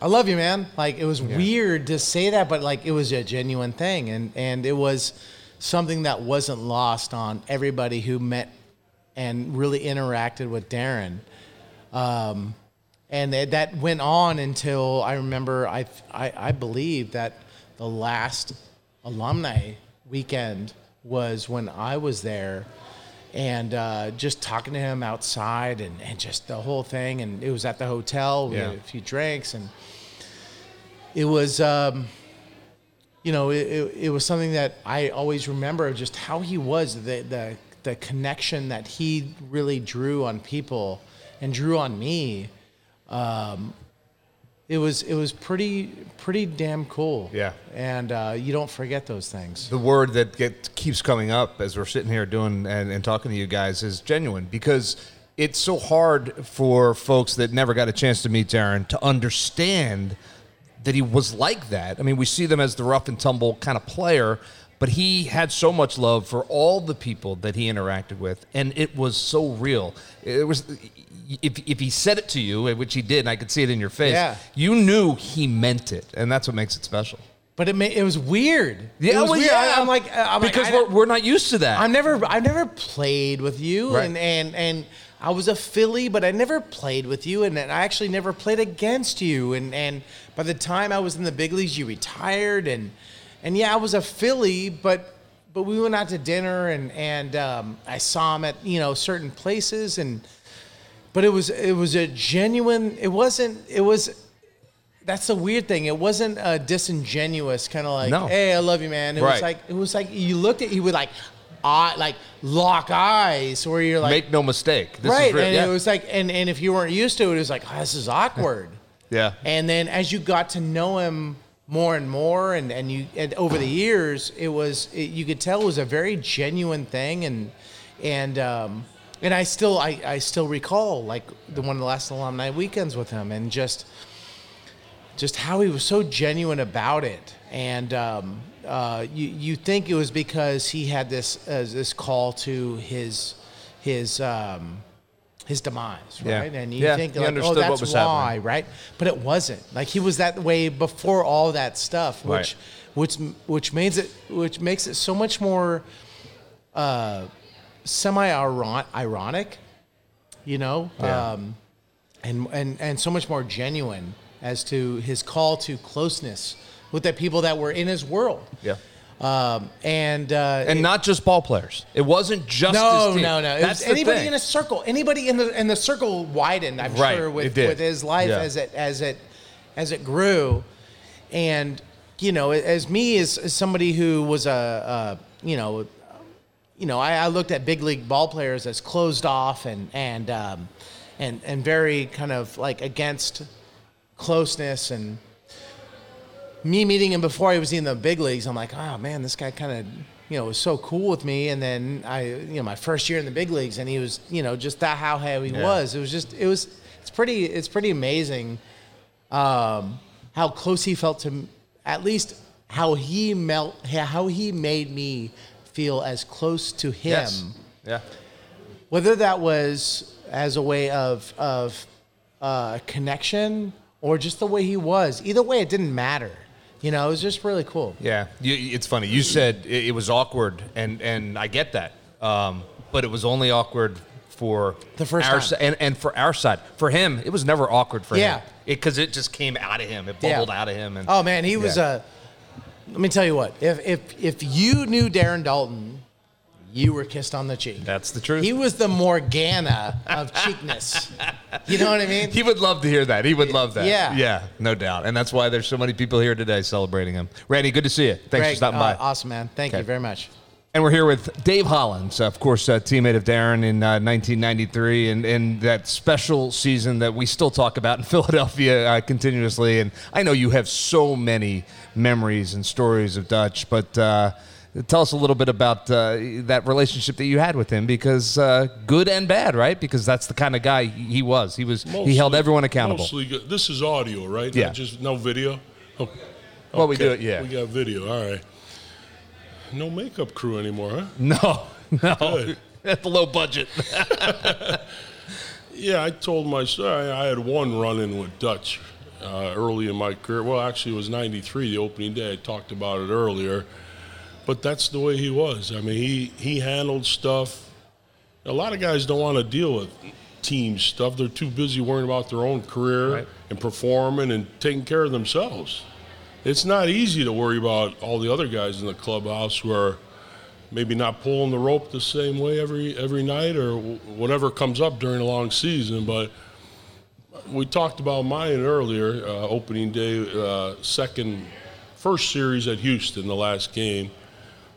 I love you, man. Like it was weird to say that, but like it was a genuine thing, and and it was something that wasn't lost on everybody who met and really interacted with Darren. Um, and that- that went on until I remember I, I I believe that the last alumni weekend was when I was there, and uh, just talking to him outside and, and just the whole thing, and it was at the hotel. We Yeah. had a few drinks and it was um, you know it, it, it was something that i always remember of just how he was the, the the connection that he really drew on people and drew on me um, it was it was pretty pretty damn cool Yeah. and uh, you don't forget those things The word that get, keeps coming up as we're sitting here doing and, and talking to you guys is genuine because it's so hard for folks that never got a chance to meet Darren to understand that he was like that. I mean, we see them as the rough and tumble kind of player, but he had so much love for all the people that he interacted with, and it was so real. It was. If, if he said it to you, which he did, and I could see it in your face, Yeah. you knew he meant it, and that's what makes it special. but it ma- it was weird Yeah, it was well, weird. Yeah. I'm like uh, I'm like, because I- we're, we're not used to that. I've never I've never played with you Right. and, and and I was a Philly, but I never played with you and I actually never played against you and and by the time I was in the big leagues you retired and and yeah I was a Philly but but we went out to dinner and and um, I saw him at you know certain places and but it was it was a genuine it wasn't it was that's the weird thing. It wasn't a disingenuous kind of like, No. "Hey, I love you, man." It Right. was like it was like you looked at you with like, eye, like lock eyes, where you're like, Make no mistake. This right, is real. and yeah. it was like, and and if you weren't used to it, it was like, oh, this is awkward. yeah. and then as you got to know him more and more, and and you and over the years, it was it, you could tell it was a very genuine thing, and and um, and I still I, I still recall like the one of the last alumni weekends with him, and just just how he was so genuine about it. And um, uh, you you think it was because he had this uh, this call to his his um, his demise, Yeah. right? And you Yeah, think like, oh, that's why, happening. right? But it wasn't. Like he was that way before all that stuff, which Right. which which makes it which makes it so much more uh, semi ironic, you know, Yeah. um, and and and so much more genuine as to his call to closeness with the people that were in his world. Yeah. Um, and uh, And not just ball players. It wasn't just no, no, no. It That's anybody thing. in a circle. Anybody in the in the circle widened. I'm Right, sure with with his life Yeah. as it as it as it grew, and you know, as me as, as somebody who was a, a you know, you know, I, I looked at big league ball players as closed off and and um, and and very kind of like against closeness and me meeting him before he was in the big leagues, I'm like, oh man, this guy kind of, you know, was so cool with me. And then I, you know, my first year in the big leagues, and he was, you know, just that how how he Yeah. was. It was just, it was, it's pretty, it's pretty amazing, um, how close he felt to, at least how he melt, how he made me feel as close to him Yes. Yeah. whether that was as a way of of uh, connection or just the way he was. Either way, it didn't matter. You know, it was just really cool. Yeah, you, it's funny. You said it, it was awkward, and and I get that, um, but it was only awkward for The first our time. and and for our side. For him, it was never awkward for him. Yeah. him, because it, just came out of him. It Yeah. bubbled out of him. And Oh man, he was Yeah. a. Let me tell you what. If if if you knew Darren Daulton, you were kissed on the cheek. That's the truth. He was the Morganna of cheekness. You know what I mean? He would love to hear that. He would love that. Yeah. Yeah, no doubt. And that's why there's so many people here today celebrating him. Randy, good to see you. Thanks for stopping uh, by. Awesome, man. Thank Okay. you very much. And we're here with Dave Hollins, of course, a teammate of Darren in uh, 1993, and, and that special season that we still talk about in Philadelphia uh, continuously. And I know you have so many memories and stories of Dutch, but uh, tell us a little bit about uh, that relationship that you had with him, because uh, good and bad, right? Because that's the kind of guy he was. He was he held everyone accountable. Mostly good. This is audio, right? Yeah. Not just no video. Oh, Well, we do it, yeah. We got video. All right. No makeup crew anymore, huh? No, no. Good. At the low budget. Yeah, I told my story. I had one run-in with Dutch uh, early in my career. Well, actually, it was '93, the opening day. I talked about it earlier, but that's the way he was. I mean, he he handled stuff. A lot of guys don't want to deal with team stuff. They're too busy worrying about their own career and performing and taking care of themselves. It's not easy to worry about all the other guys in the clubhouse who are maybe not pulling the rope the same way every every night or whatever comes up during a long season. But we talked about mine earlier, uh, opening day, uh, second, first series at Houston, the last game,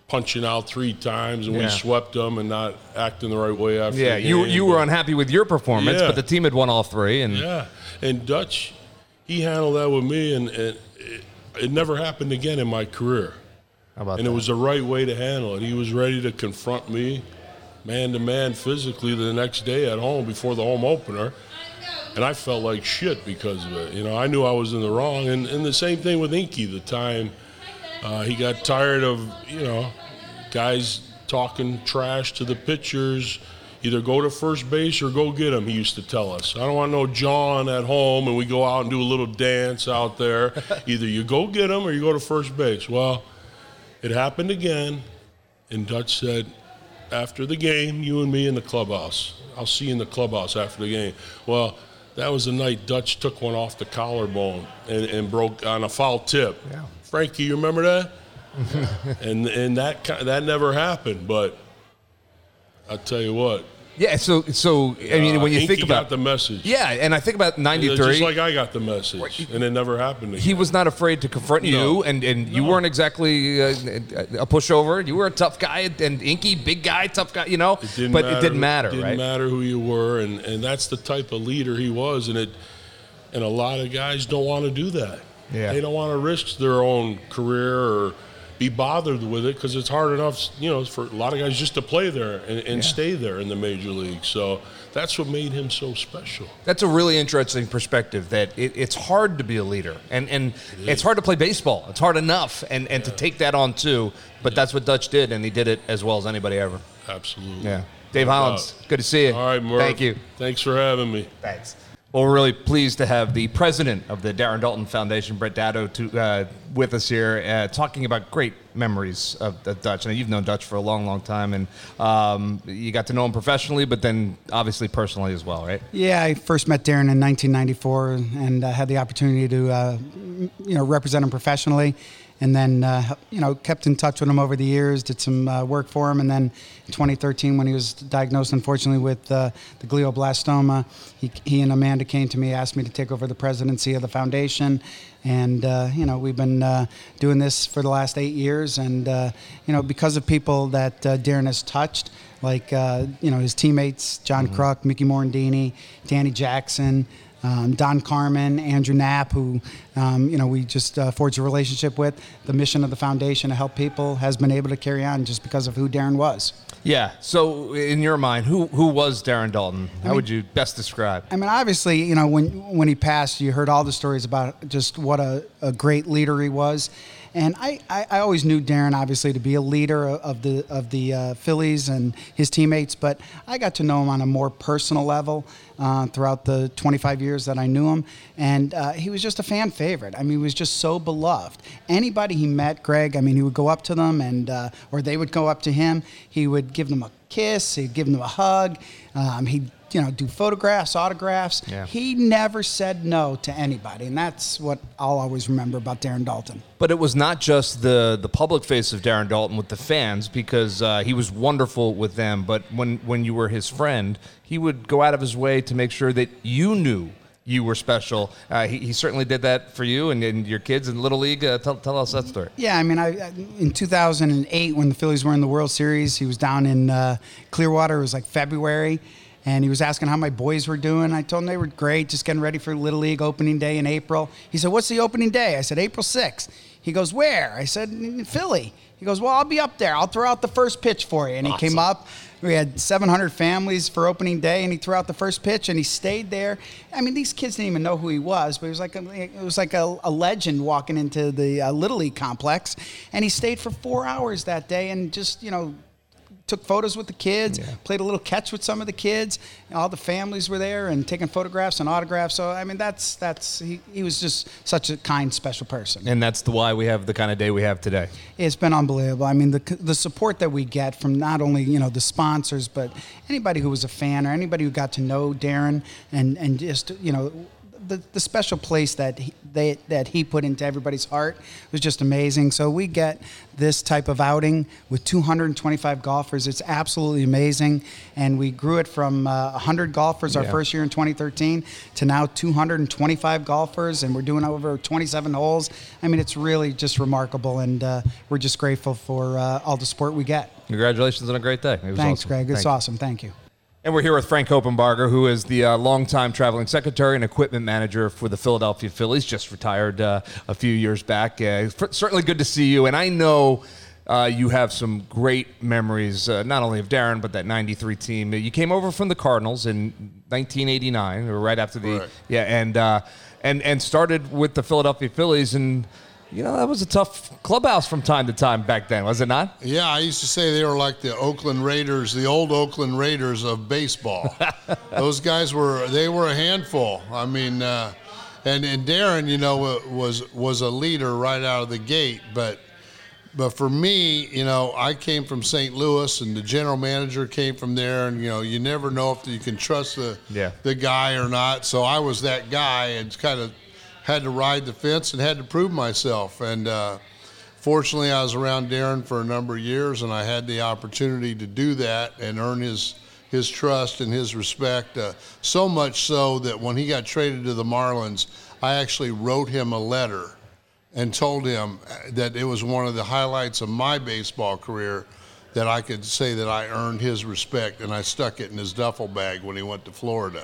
punching out three times and Yeah. we swept them and not acting the right way after. yeah, the you you were unhappy with your performance, Yeah. but the team had won all three, and yeah, and Dutch, he handled that with me, and, and it, it never happened again in my career. How about that? and it was the right way to handle it. He was ready to confront me, man to man, physically the next day at home before the home opener, and I felt like shit because of it. You know, I knew I was in the wrong, and, and the same thing with Inky. The time uh, he got tired of you know guys talking trash to the pitchers. Either go to first base or go get him, he used to tell us. I don't want no John at home and we go out and do a little dance out there. Either you go get him or you go to first base. Well, it happened again, and Dutch said, after the game, you and me in the clubhouse. I'll see you in the clubhouse after the game. Well, that was the night Dutch took one off the collarbone and, and broke on a foul tip. Yeah. Frankie, you remember that? and and that that never happened. But I'll tell you what. Yeah, so so I mean, uh, when you Inky think about got the message, yeah, and I think about '93, just '93. like I got the message, and it never happened. Again. he was not afraid to confront No. you, and, and you weren't exactly uh, a pushover. You were a tough guy, and Inky, big guy, tough guy, you know. It didn't but matter, it didn't matter, It didn't right? matter who you were, and, and that's the type of leader he was, and it and a lot of guys don't want to do that. Yeah. They don't want to risk their own career or be bothered with it because it's hard enough, you know, for a lot of guys just to play there and, and Yeah. stay there in the major league. So that's what made him so special. That's a really interesting perspective. That it, it's hard to be a leader, and and it's hard to play baseball. It's hard enough, and and to take that on too. But that's what Dutch did, and he did it as well as anybody ever. Absolutely. Yeah. Dave Hollins, good to see you. All right, Murph. Thank you. Thanks for having me. Thanks. Well, we're really pleased to have the president of the Darren Daulton Foundation, Brett Dado, to, uh, with us here, uh, talking about great memories of, of Dutch. And you've known Dutch for a long, long time, and um, you got to know him professionally, but then obviously personally as well, right? Yeah, I first met Darren in 1994 and uh, had the opportunity to, uh, you know, represent him professionally. And then, uh, you know, kept in touch with him over the years, did some uh, work for him. And then 2013, when he was diagnosed, unfortunately, with uh, the glioblastoma, he, he and Amanda came to me, asked me to take over the presidency of the foundation. And, uh, you know, we've been uh, doing this for the last eight years. And, uh, you know, because of people that uh, Darren has touched, like, uh, you know, his teammates, John Kruk, Mickey Morandini, Danny Jackson, um, Don Carman, Andrew Knapp, who um, you know we just uh, forged a relationship with. The mission of the foundation to help people has been able to carry on just because of who Darren was. Yeah. So, in your mind, who who was Darren Daulton? How mean- would you best describe? I mean, obviously, you know, when when he passed, you heard all the stories about just what a, a great leader he was. And I, I, I always knew Darren, obviously, to be a leader of the of the uh, Phillies and his teammates. But I got to know him on a more personal level uh, throughout the 25 years that I knew him, and uh, he was just a fan favorite. I mean, he was just so beloved. Anybody he met, Greg, I mean, he would go up to them, and uh, or they would go up to him. He would give them a kiss. He'd give them a hug. Um, he'd you know do photographs, autographs. Yeah. He never said no to anybody, and that's what I'll always remember about Darren Daulton. But it was not just the the public face of Darren Daulton with the fans because uh, he was wonderful with them. But when when you were his friend, he would go out of his way to make sure that you knew you were special. Uh, he, he certainly did that for you and, and your kids in Little League. Uh, tell, tell us that story. Yeah, I mean, I, in 2008 when the Phillies were in the World Series, he was down in uh, Clearwater. It was like February, and he was asking how my boys were doing. I told him they were great, just getting ready for Little League opening day in April. He said, "What's the opening day?" I said, "April 6th." He goes, "Where?" I said, Philly." He goes, "Well, I'll be up there. I'll throw out the first pitch for you." And he came up. We had 700 families for opening day, and he threw out the first pitch, and he stayed there. I mean, these kids didn't even know who he was, but he was like a, it was like a, a legend walking into the uh, Little League complex, and he stayed for four hours that day, and just you know took photos with the kids, played a little catch with some of the kids. All the families were there and taking photographs and autographs. So I mean, that's that's he, he was just such a kind, special person. And that's the why we have the kind of day we have today. It's been unbelievable. I mean, the the support that we get from not only you know the sponsors, but anybody who was a fan or anybody who got to know Darren and and just you know the, the special place that he, they, that he put into everybody's heart was just amazing. So we get this type of outing with 225 golfers. It's absolutely amazing, and we grew it from uh, 100 golfers our Yeah. first year in 2013 to now 225 golfers, and we're doing over 27 holes. I mean, it's really just remarkable, and uh, we're just grateful for uh, all the support we get. Congratulations on a great day. Thanks, awesome. Greg. It's Thank awesome. Thank you. And we're here with Frank Coppenbarger, who is the uh, longtime traveling secretary and equipment manager for the Philadelphia Phillies. Just retired uh, a few years back. Uh, certainly good to see you. And I know uh, you have some great memories, uh, not only of Darren, but that 93 team. You came over from the Cardinals in 1989, or right after the. Correct. Yeah, and, uh, and, and started with the Philadelphia Phillies. And, you know, that was a tough clubhouse from time to time back then, was it not? Yeah, I used to say they were like the Oakland Raiders, the old Oakland Raiders of baseball. Those guys were they were a handful. I mean, uh, and and Darren, you know, was was a leader right out of the gate. But but for me, you know, I came from St. Louis, and the general manager came from there, and you know, you never know if you can trust the Yeah. the guy or not. So I was that guy, and kind of had to ride the fence and had to prove myself. And uh, fortunately, I was around Darren for a number of years, and I had the opportunity to do that and earn his his trust and his respect. Uh, so much so that when he got traded to the Marlins, I actually wrote him a letter and told him that it was one of the highlights of my baseball career that I could say that I earned his respect, and I stuck it in his duffel bag when he went to Florida.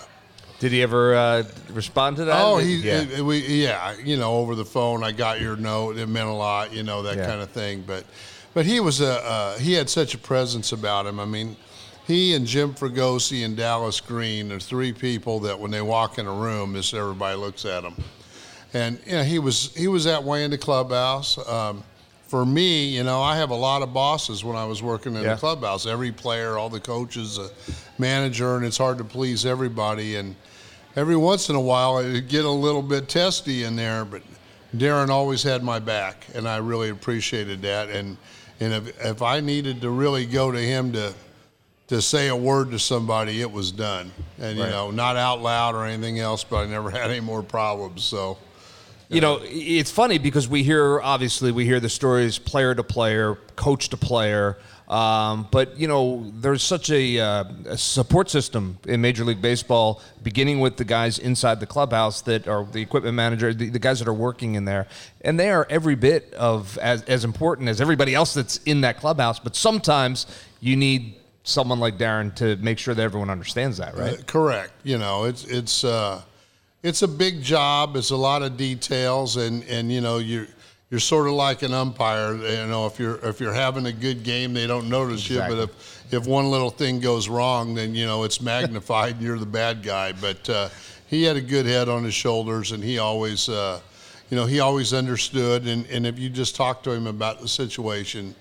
Did he ever uh, respond to that? Oh, he, yeah. it- we, yeah, you know, over the phone, I got your note. It meant a lot, you know, that Yeah. kind of thing. But, but he was a, uh, he had such a presence about him. I mean, he and Jim Fregosi and Dallas Green are three people that when they walk in a room, just everybody looks at them. And you know, he was he was that way in the clubhouse. Um, for me, you know, I have a lot of bosses when I was working in Yeah. the clubhouse. Every player, all the coaches, a manager, and it's hard to please everybody. And every once in a while, it get a little bit testy in there. But Darren always had my back, and I really appreciated that. And and if if I needed to really go to him to to say a word to somebody, it was done. And you know, not out loud or anything else, but I never had any more problems. So. You know, it's funny because we hear obviously we hear the stories player to player, coach to player, um, but you know there's such a, uh, a support system in Major League Baseball, beginning with the guys inside the clubhouse that are the equipment manager, the, the guys that are working in there, and they are every bit of as, as important as everybody else that's in that clubhouse. But sometimes you need someone like Darren to make sure that everyone understands that, right? Uh, correct. You know, it's it's uh, it's a big job. It's a lot of details, and and you know you're you're sort of like an umpire. You know, if you're if you're having a good game, they don't notice Exactly. you. But if if one little thing goes wrong, then you know it's magnified, and you're the bad guy. But uh, he had a good head on his shoulders, and he always. Uh, you know, he always understood, and, and if you just talked to him about the situation,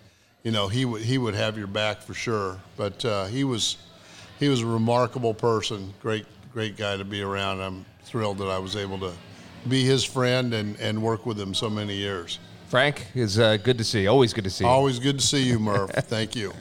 you know, he would he would have your back for sure. But uh, he was he was a remarkable person, great great guy to be around. I'm thrilled that I was able to be his friend and, and work with him so many years. Frank is uh, good to see. you. Always good to see. you. Always good to see you, Murph. Thank you.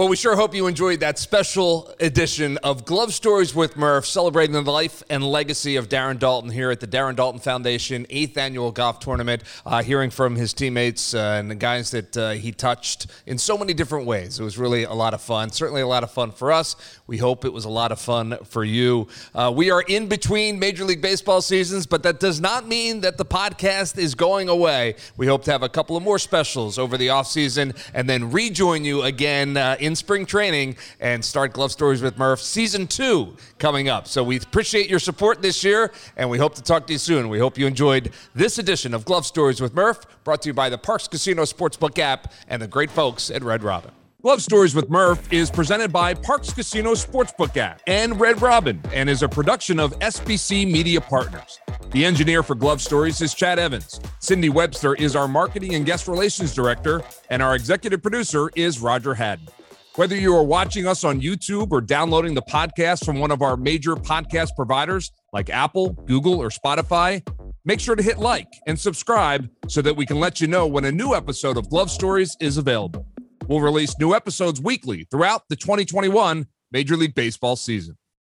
Well, we sure hope you enjoyed that special edition of Glove Stories with Murph, celebrating the life and legacy of Darren Daulton here at the Darren Daulton Foundation eighth annual golf tournament. Uh, hearing from his teammates uh, and the guys that uh, he touched in so many different ways. It was really a lot of fun. Certainly a lot of fun for us. We hope it was a lot of fun for you. Uh, we are in between Major League Baseball seasons, but that does not mean that the podcast is going away. We hope to have a couple of more specials over the offseason and then rejoin you again uh, in spring training and start Glove Stories with Murph season two coming up. So we appreciate your support this year and we hope to talk to you soon. We hope you enjoyed this edition of Glove Stories with Murph, brought to you by the Parx Casino Sportsbook app and the great folks at Red Robin. Glove Stories with Murph is presented by Parx Casino Sportsbook app and Red Robin and is a production of SBC Media Partners. The engineer for Glove Stories is Chad Evans. Cindy Webster is our marketing and guest relations director, and our executive producer is Roger Haddon. Whether you are watching us on YouTube or downloading the podcast from one of our major podcast providers like Apple, Google, or Spotify, make sure to hit like and subscribe so that we can let you know when a new episode of Glove Stories is available. We'll release new episodes weekly throughout the 2021 Major League Baseball season.